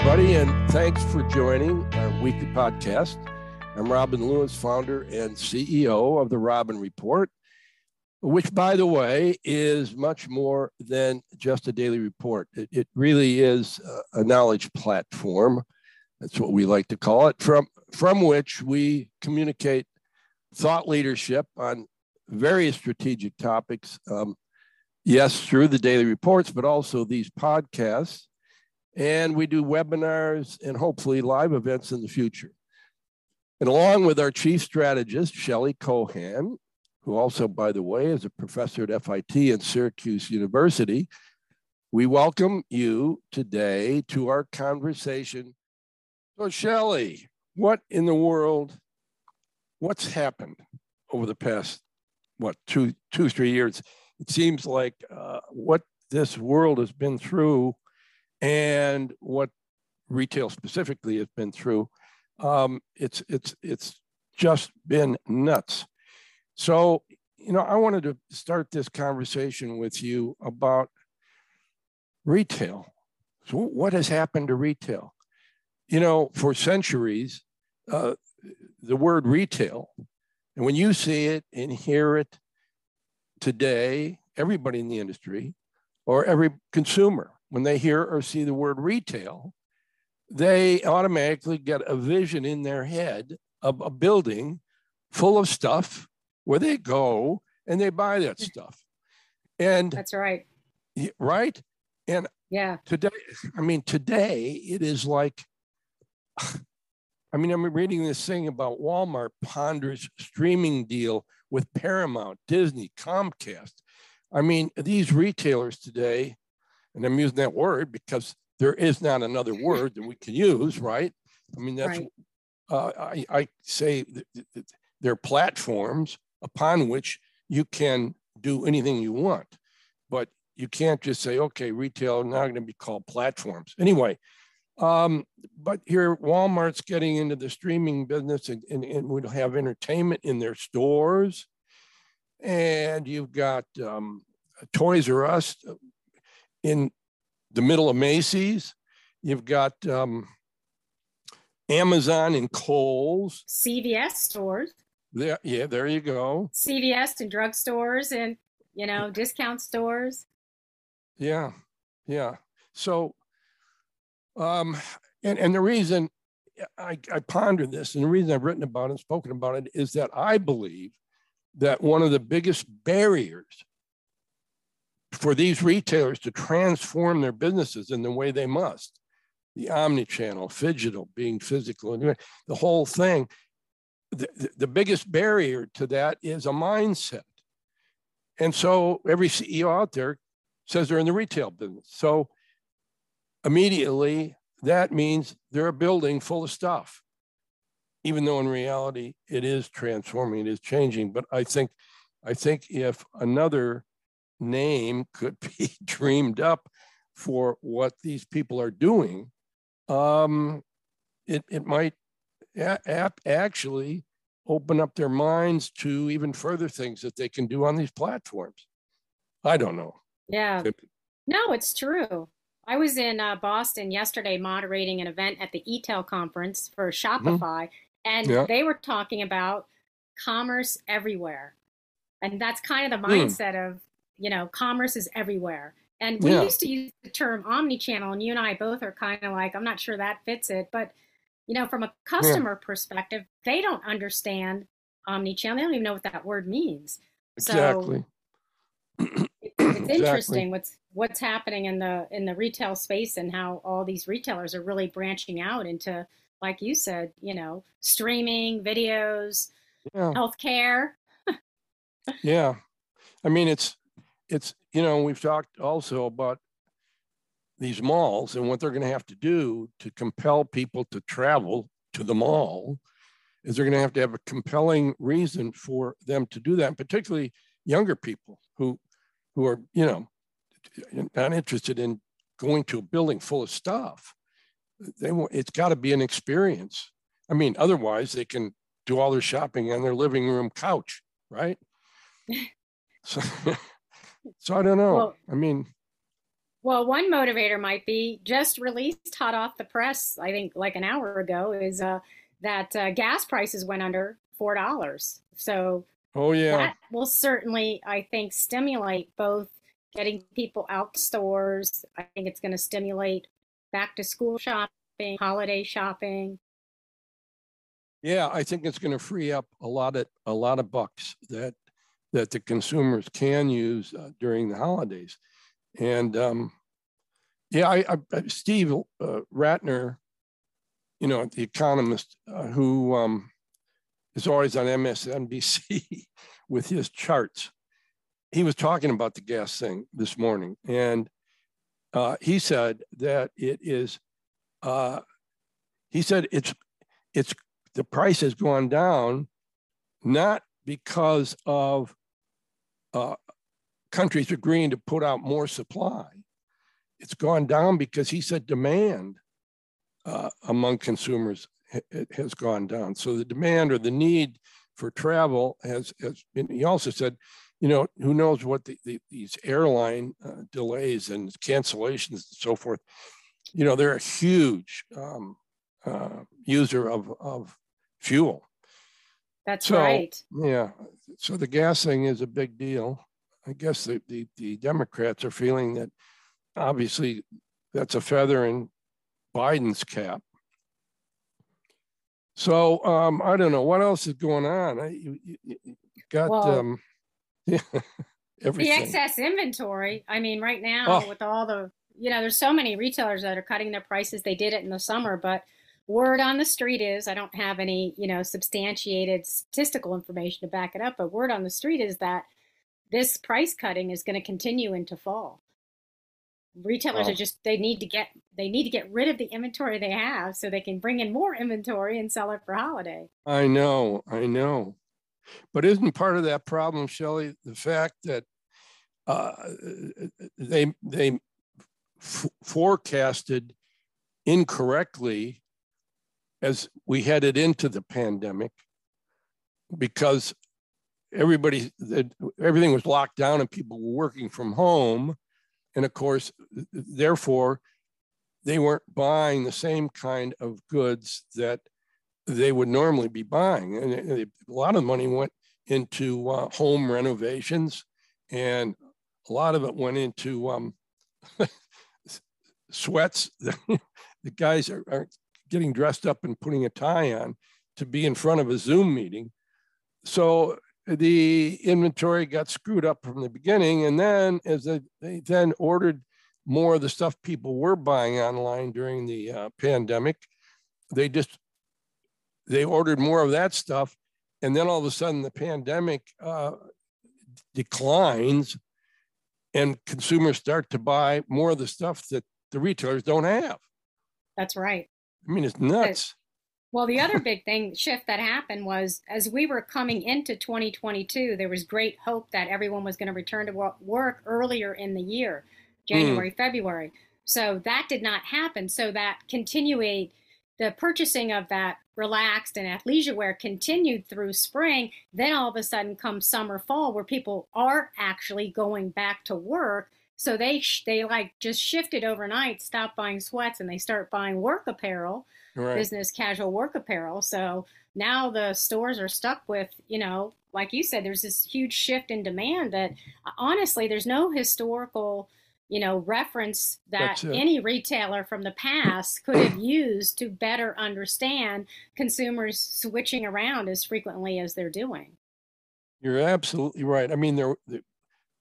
everybody, and thanks for joining our weekly podcast. I'm Robin Lewis, founder and CEO of the Robin Report, which, by the way, is much more than just a daily report. It, it really is a knowledge platform. That's what we like to call it, from, from which we communicate thought leadership on various strategic topics. Um, yes, through the daily reports, but also these podcasts. And we do webinars and hopefully live events in the future. And along with our chief strategist, Shelley Kohan, who also, by the way, is a professor at FIT and Syracuse University, we welcome you today to our conversation. So, Shelley, what in the world, what's happened over the past, what, two, two, three years? It seems like uh, what this world has been through and what retail specifically has been through, um, it's it's it's just been nuts. So you know, I wanted to start this conversation with you about retail. So what has happened to retail? You know, for centuries, uh, the word retail, and when you see it and hear it today, everybody in the industry or every consumer when they hear or see the word retail, they automatically get a vision in their head of a building full of stuff where they go and they buy that hmm. stuff. And that's right. Right. And yeah, today, I mean, today it is like, I mean, I'm reading this thing about Walmart ponders streaming deal with Paramount, Disney, Comcast. I mean, these retailers today and I'm using that word because there is not another word that we can use, right? I mean, that's, right. uh, I, I say they're platforms upon which you can do anything you want, but you can't just say, okay, retail now going to be called platforms. Anyway, um, but here Walmart's getting into the streaming business and, and, and would have entertainment in their stores. And you've got um, Toys R Us in the middle of Macy's. You've got um, Amazon and Kohl's. CVS stores. There, yeah, there you go. CVS and drugstores and you know discount stores. Yeah, yeah. So, um, and and the reason I, I ponder this, and the reason I've written about it and spoken about it, is that I believe that one of the biggest barriers for these retailers to transform their businesses in the way they must. The omni-channel phygital being physical and the whole thing. The, the biggest barrier to that is a mindset. And so every ceo out there says they're in the retail business. So immediately that means they're a building full of stuff. Even though in reality it is transforming it is changing. But i think i think if another name could be dreamed up for what these people are doing, um, it, it might a- actually open up their minds to even further things that they can do on these platforms. I don't know. Yeah. No, it's true. I was in uh, Boston yesterday moderating an event at the eTail conference for mm-hmm. Shopify, mm-hmm. and yeah. they were talking about commerce everywhere. And that's kind of the hmm. mindset mm. of you know, commerce is everywhere. And we yeah. used to use the term omni-channel, and you and I both are kind of like, I'm not sure that fits it. But, you know, from a customer yeah. perspective, they don't understand omni-channel. They don't even know what that word means. Exactly. So it's, it's interesting what's what's happening in the in the retail space and how all these retailers are really branching out into, like you said, you know, streaming, videos, yeah. healthcare. yeah. I mean, it's it's you know we've talked also about these malls and what they're going to have to do to compel people to travel to the mall is they're going to have to have a compelling reason for them to do that, and particularly younger people who who are you know not interested in going to a building full of stuff. They want, it's got to be an experience. I mean, otherwise they can do all their shopping on their living room couch, right? so, so I don't know. Well, I mean, Well, one motivator might be just released hot off the press, I think like an hour ago, is uh, that uh, gas prices went under $4. So oh yeah, that will certainly, I think, stimulate both getting people out to stores. I think it's going to stimulate back to school shopping, holiday shopping. Yeah, I think it's going to free up a lot of a lot of bucks that that the consumers can use uh, during the holidays. And um, yeah, I, I Steve uh, Rattner, you know, the economist uh, who um, is always on MSNBC with his charts. He was talking about the gas thing this morning, and uh, he said that it is. Uh, he said it's it's the price has gone down, not because of uh, countries agreeing to put out more supply. It's gone down because he said demand uh, among consumers has gone down. So the demand or the need for travel has, has been, he also said, you know, who knows what the, the, these airline uh, delays and cancellations and so forth, you know, they're a huge um, uh, user of, of fuel. That's so, right. Yeah. So the gas thing is a big deal. I guess the, the, the Democrats are feeling that obviously that's a feather in Biden's cap. So um, I don't know what else is going on. I, you, you got well, um, yeah, everything. The excess inventory. I mean, right now oh. with all the you know, there's so many retailers that are cutting their prices. They did it in the summer, but word on the street is I don't have any you know substantiated statistical information to back it up, but word on the street is that this price cutting is going to continue into fall. Retailers oh. are just they need to get they need to get rid of the inventory they have so they can bring in more inventory and sell it for holiday. I know, I know. But isn't part of that problem, Shelley, the fact that uh, they they f- forecasted incorrectly as we headed into the pandemic because everybody everything was locked down and people were working from home. And of course therefore they weren't buying the same kind of goods that they would normally be buying. And a lot of money went into uh, home renovations and a lot of it went into um, sweats. The guys are, are getting dressed up and putting a tie on to be in front of a zoom meeting so the inventory got screwed up from the beginning. And then as they, they then ordered more of the stuff people were buying online during the uh, pandemic, they just, they ordered more of that stuff. And then all of a sudden the pandemic uh, declines and consumers start to buy more of the stuff that the retailers don't have. That's right. I mean, it's nuts. Well, the other big thing shift that happened was as we were coming into 2022, there was great hope that everyone was going to return to work earlier in the year, January, mm. February. So that did not happen. So that continued the purchasing of that relaxed and athleisure wear continued through spring. Then all of a sudden comes summer, fall, where people are actually going back to work. So they they like just shifted overnight, stopped buying sweats, and they start buying work apparel right. business casual work apparel. So now the stores are stuck with, you know, like you said, there's this huge shift in demand that uh, honestly, there's no historical, you know, reference that any retailer from the past could have used to better understand consumers switching around as frequently as they're doing. You're absolutely right. I mean, there,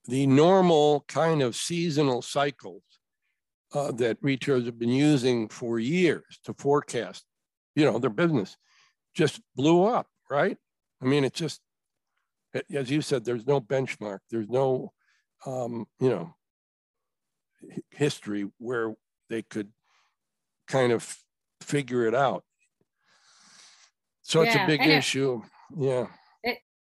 the, normal kind of seasonal cycles uh, that retailers have been using for years to forecast, you know, their business just blew up, right? I mean, it's just, as you said, there's no benchmark, there's no, um, you know, history where they could kind of figure it out. So yeah, it's a big issue. It, yeah.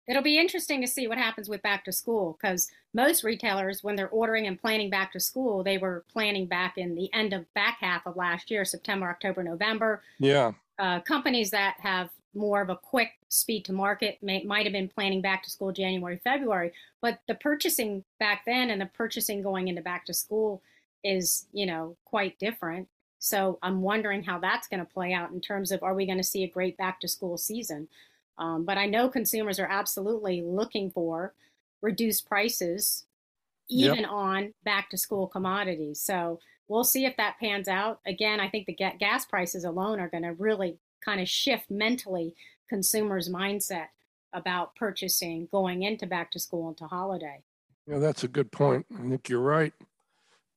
It, it'll be interesting to see what happens with back to school because most retailers, when they're ordering and planning back to school, they were planning back in the end of back half of last year, September, October, November. Yeah. Uh, companies that have more of a quick speed to market may, might have been planning back to school January, February, but the purchasing back then and the purchasing going into back to school is, you know, quite different. So I'm wondering how that's going to play out in terms of are we going to see a great back to school season? Um, but I know consumers are absolutely looking for reduced prices, even yep. on back to school commodities. So we'll see if that pans out. Again, I think the gas prices alone are going to really kind of shift mentally consumers' mindset about purchasing going into back to school and to holiday. Yeah, that's a good point. I think you're right.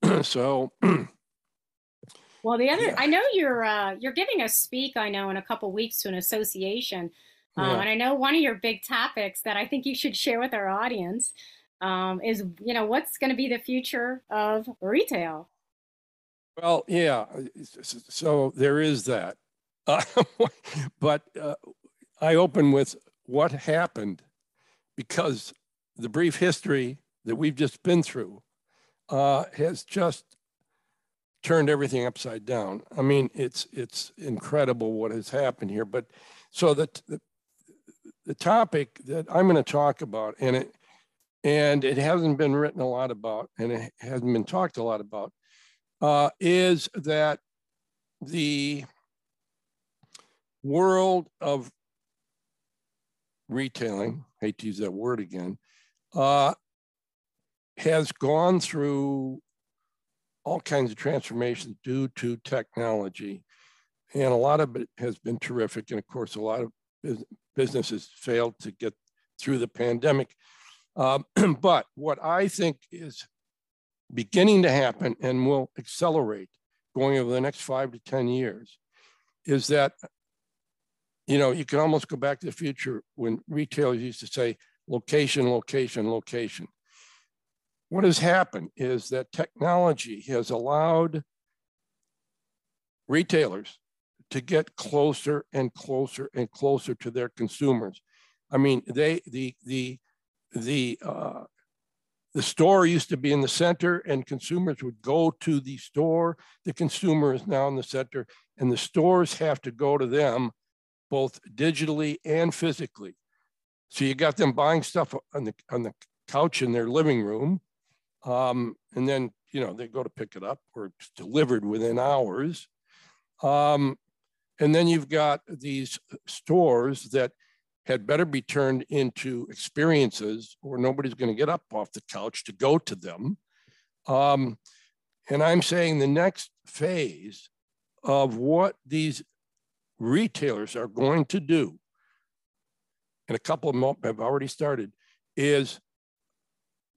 so well the other yeah. i know you're uh, you're giving a speak i know in a couple weeks to an association um, and i know one of your big topics that i think you should share with our audience um, is you know what's going to be the future of retail well yeah so there is that uh, but uh, i open with what happened because the brief history that we've just been through uh, has just turned everything upside down. I mean, it's it's incredible what has happened here. But so that the, the topic that I'm going to talk about, and it and it hasn't been written a lot about, and it hasn't been talked a lot about, uh, is that the world of retailing, hate to use that word again, uh, has gone through all kinds of transformations due to technology. And a lot of it has been terrific. And of course, a lot of businesses failed to get through the pandemic. Um, but what I think is beginning to happen and will accelerate going over the next five to 10 years is that, you know, you can almost go back to the future when retailers used to say location, location, location what has happened is that technology has allowed retailers to get closer and closer and closer to their consumers. I mean, they the the the uh, the store used to be in the center, and consumers would go to the store. The consumer is now in the center, and the stores have to go to them, both digitally and physically. So you got them buying stuff on the on the couch in their living room, um, and then, you know, they go to pick it up or it's delivered within hours. Um, and then you've got these stores that had better be turned into experiences or nobody's going to get up off the couch to go to them. Um, and I'm saying the next phase of what these retailers are going to do, and a couple of them have already started, is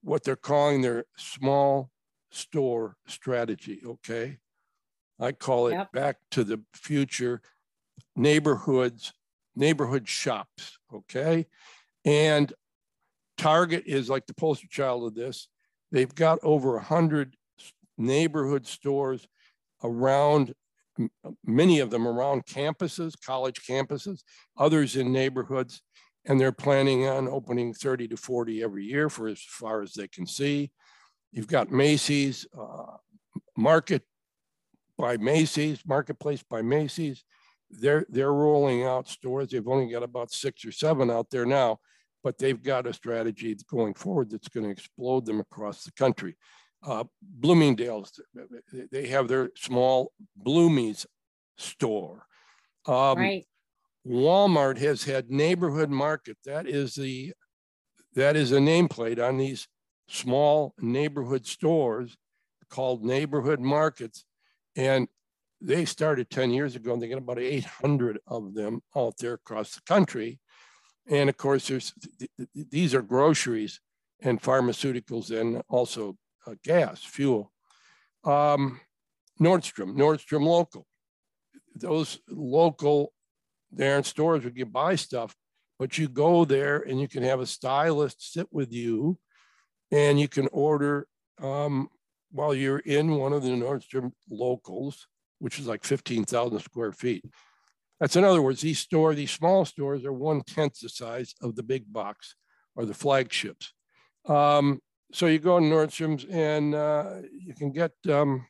what they're calling their small store strategy. Okay. I call it yep. back to the future neighborhoods, neighborhood shops. Okay. And Target is like the poster child of this. They've got over 100 neighborhood stores around, many of them around campuses, college campuses, others in neighborhoods and they're planning on opening 30 to 40 every year for as far as they can see. You've got Macy's, uh, Market by Macy's, Marketplace by Macy's. They're, they're rolling out stores. They've only got about six or seven out there now, but they've got a strategy going forward that's going to explode them across the country. Uh, Bloomingdale's, they have their small Bloomies store. Um, right. Walmart has had neighborhood market. That is the that is a nameplate on these small neighborhood stores called neighborhood markets. And they started 10 years ago and they got about 800 of them out there across the country. And of course, there's these are groceries and pharmaceuticals and also uh, gas, fuel. Um, Nordstrom, Nordstrom local. Those local there in stores where you buy stuff, but you go there and you can have a stylist sit with you and you can order um, while you're in one of the Nordstrom locals, which is like 15,000 square feet. That's in other words, these store, these small stores are one tenth the size of the big box or the flagships. Um, so you go to Nordstrom's and uh, you can get um,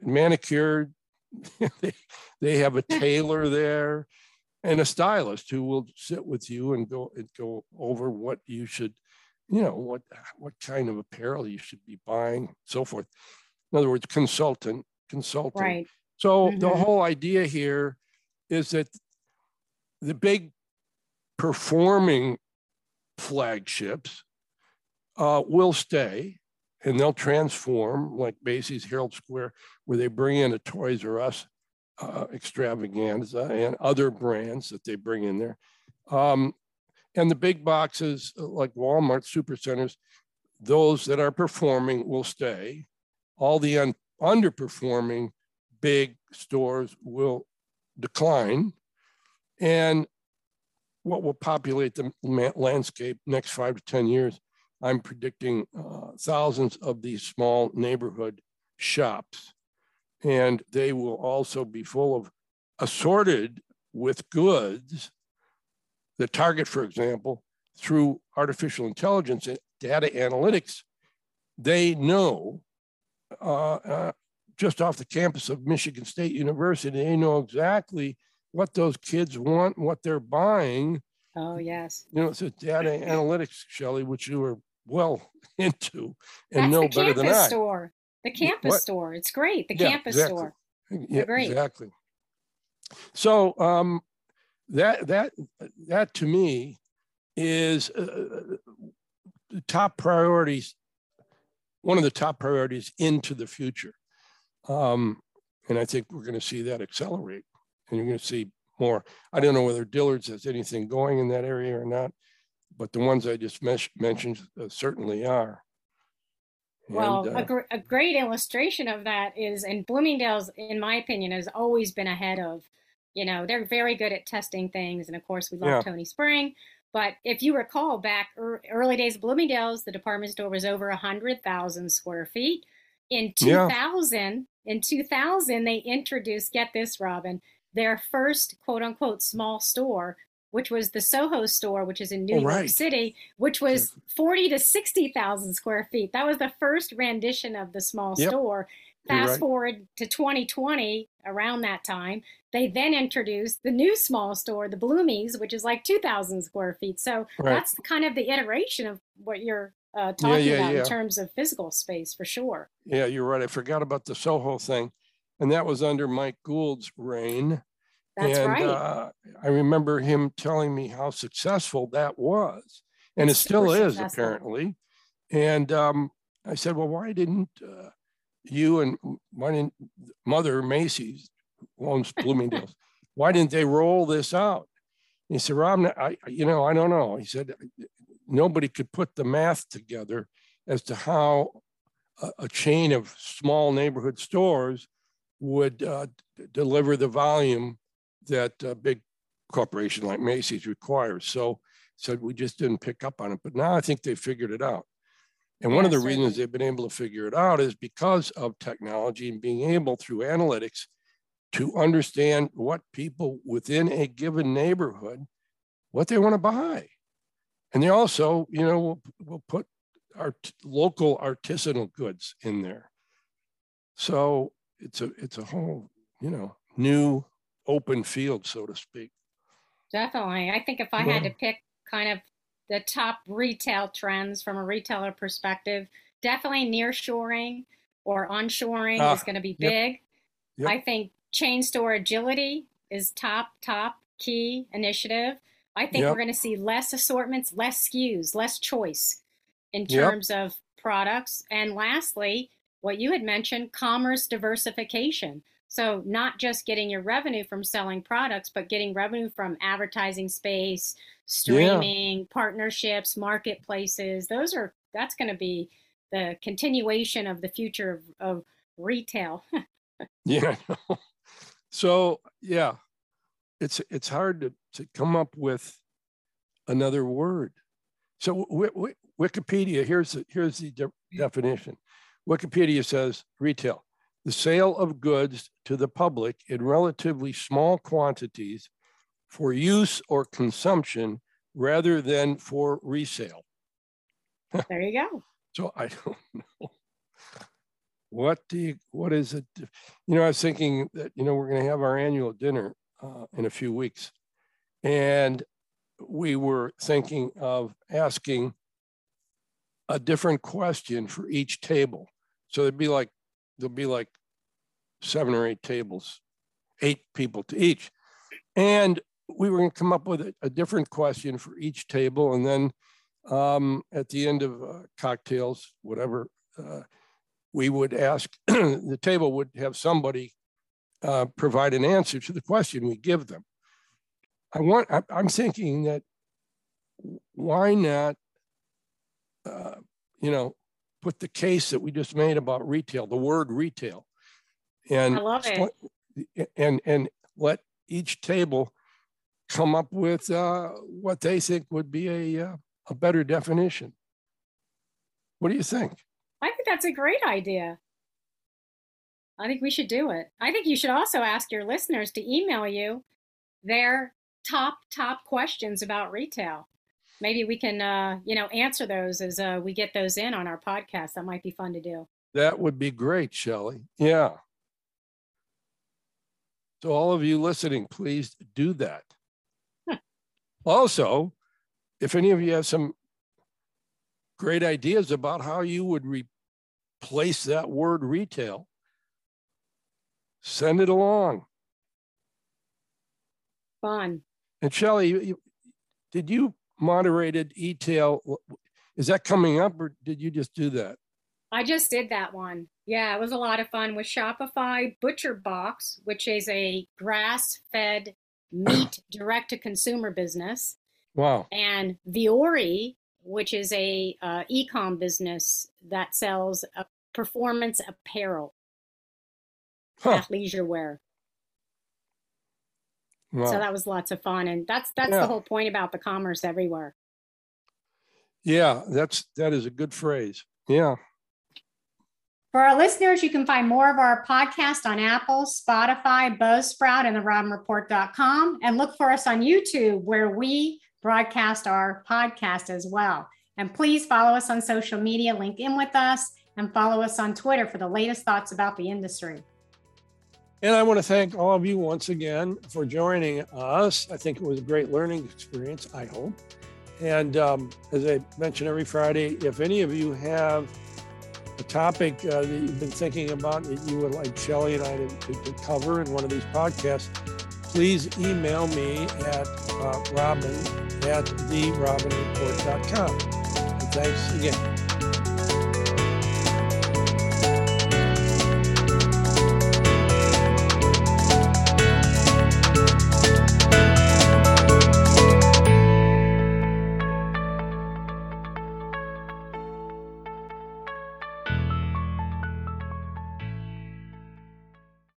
manicured, they, they have a tailor there and a stylist who will sit with you and go and go over what you should, you know, what what kind of apparel you should be buying, so forth. In other words, consultant, consultant. Right. So mm-hmm. the whole idea here is that the big performing flagships uh, will stay and they'll transform like Macy's Herald Square, where they bring in a Toys R Us uh, extravaganza and other brands that they bring in there. Um, and the big boxes like Walmart, supercenters, those that are performing will stay. All the un- underperforming big stores will decline. And what will populate the landscape next five to 10 years, I'm predicting uh, thousands of these small neighborhood shops. And they will also be full of assorted with goods. The Target, for example, through artificial intelligence and data analytics, they know just off the campus of Michigan State University, they know exactly what those kids want, what they're buying. Oh, yes. You know, it's a data analytics, Shelley, which you are well into and That's know better than I. Store. The campus what? store. It's great. The yeah, campus exactly. store. Yeah, great. exactly. So um, that that that to me is uh, the top priorities. One of the top priorities into the future, um, and I think we're going to see that accelerate and you're going to see more. I don't know whether Dillard's has anything going in that area or not, but the ones I just mes- mentioned uh, certainly are. Well, uh, a, gr- a great illustration of that is, and Bloomingdale's, in my opinion, has always been ahead of, you know, they're very good at testing things. And of course, we love yeah. Tony Spring. But if you recall back er- early days of Bloomingdale's, the department store was over 100,000 square feet. In 2000, yeah. in 2000, they introduced, get this, Robin, their first quote unquote small store, which was the Soho store, which is in New oh, York City, which was 40 to 60,000 square feet. That was the first rendition of the small yep. store. Fast right. forward to 2020, around that time, they then introduced the new small store, the Bloomies, which is like 2,000 square feet. So right. that's kind of the iteration of what you're uh, talking yeah, yeah, about yeah. in terms of physical space for sure. Yeah, you're right. I forgot about the Soho thing and that was under Mike Gould's reign. That's and, right. Uh, I remember him telling me how successful that was, and it's it still is successful. apparently. And um, I said, "Well, why didn't uh, you and why didn't Mother Macy's owns Bloomingdale's? why didn't they roll this out?" he said, "Rob, I, you know, I don't know." He said, "Nobody could put the math together as to how a, a chain of small neighborhood stores." would uh, deliver the volume that a big corporation like Macy's requires. So said we just didn't pick up on it. But now I think they figured it out. And one of the certainly. reasons they've been able to figure it out is because of technology and being able through analytics to understand what people within a given neighborhood, what they want to buy. And they also, you know, will, will put our local artisanal goods in there. So it's a it's a whole you know new open field, so to speak. Definitely, I think if I yeah. had to pick kind of the top retail trends from a retailer perspective, definitely nearshoring or onshoring uh, is going to be big. Yep. I think chain store agility is top top key initiative. I think yep. we're going to see less assortments, less SKUs, less choice in terms yep. of products. And lastly, what you had mentioned, commerce diversification. So, not just getting your revenue from selling products, but getting revenue from advertising space, streaming, yeah. partnerships, marketplaces. Those are, that's going to be the continuation of the future of, of retail. yeah. so, yeah, it's, it's hard to, to come up with another word. So, w- w- Wikipedia, here's the, here's the de- definition Wikipedia says retail, the sale of goods to the public in relatively small quantities for use or consumption rather than for resale. There you go. so I don't know. What do you, what is it? You know, I was thinking that, you know, we're going to have our annual dinner uh, in a few weeks. And we were thinking of asking a different question for each table. So there'd be like there'll be like seven or eight tables, eight people to each. And we were going to come up with a, a, different question for each table. And then um, at the end of uh, cocktails, whatever, uh, we would ask, the table would have somebody uh, provide an answer to the question we give them. I want, I, am thinking that why not, uh, you know, put the case that we just made about retail, the word retail, and I love it. and and let each table come up with uh, what they think would be a uh, a better definition. What do you think? I think that's a great idea. I think we should do it. I think you should also ask your listeners to email you their top top questions about retail maybe we can uh, you know answer those as uh, we get those in on our podcast. That might be fun to do. That would be great, Shelley. Yeah. So all of you listening, please do that. Also, if any of you have some great ideas about how you would replace that word retail, send it along. Fun. And Shelley, did you moderated e-tail. Is that coming up or did you just do that? I just did that one. Yeah, it was a lot of fun with Shopify Butcher Box, which is a grass fed meat direct to consumer business. Wow. And Vuori, which is a uh, e-com business that sells a performance apparel, huh. athleisure wear. Wow. So that was lots of fun, and that's that's yeah. the whole point about the commerce everywhere. Yeah, that's that is a good phrase. Yeah. For our listeners, you can find more of our podcast on Apple, Spotify, Buzzsprout, and the robinreport.com. And look for us on YouTube, where we broadcast our podcast as well. And please follow us on social media, link in with us, and follow us on Twitter for the latest thoughts about the industry. And I want to thank all of you once again for joining us. I think it was a great learning experience, I hope. And um, as I mentioned every Friday, if any of you have a topic uh, that you've been thinking about that you would like Shelley and I to, to, to cover in one of these podcasts, please email me at uh, robin at therobinreport.com. And thanks again.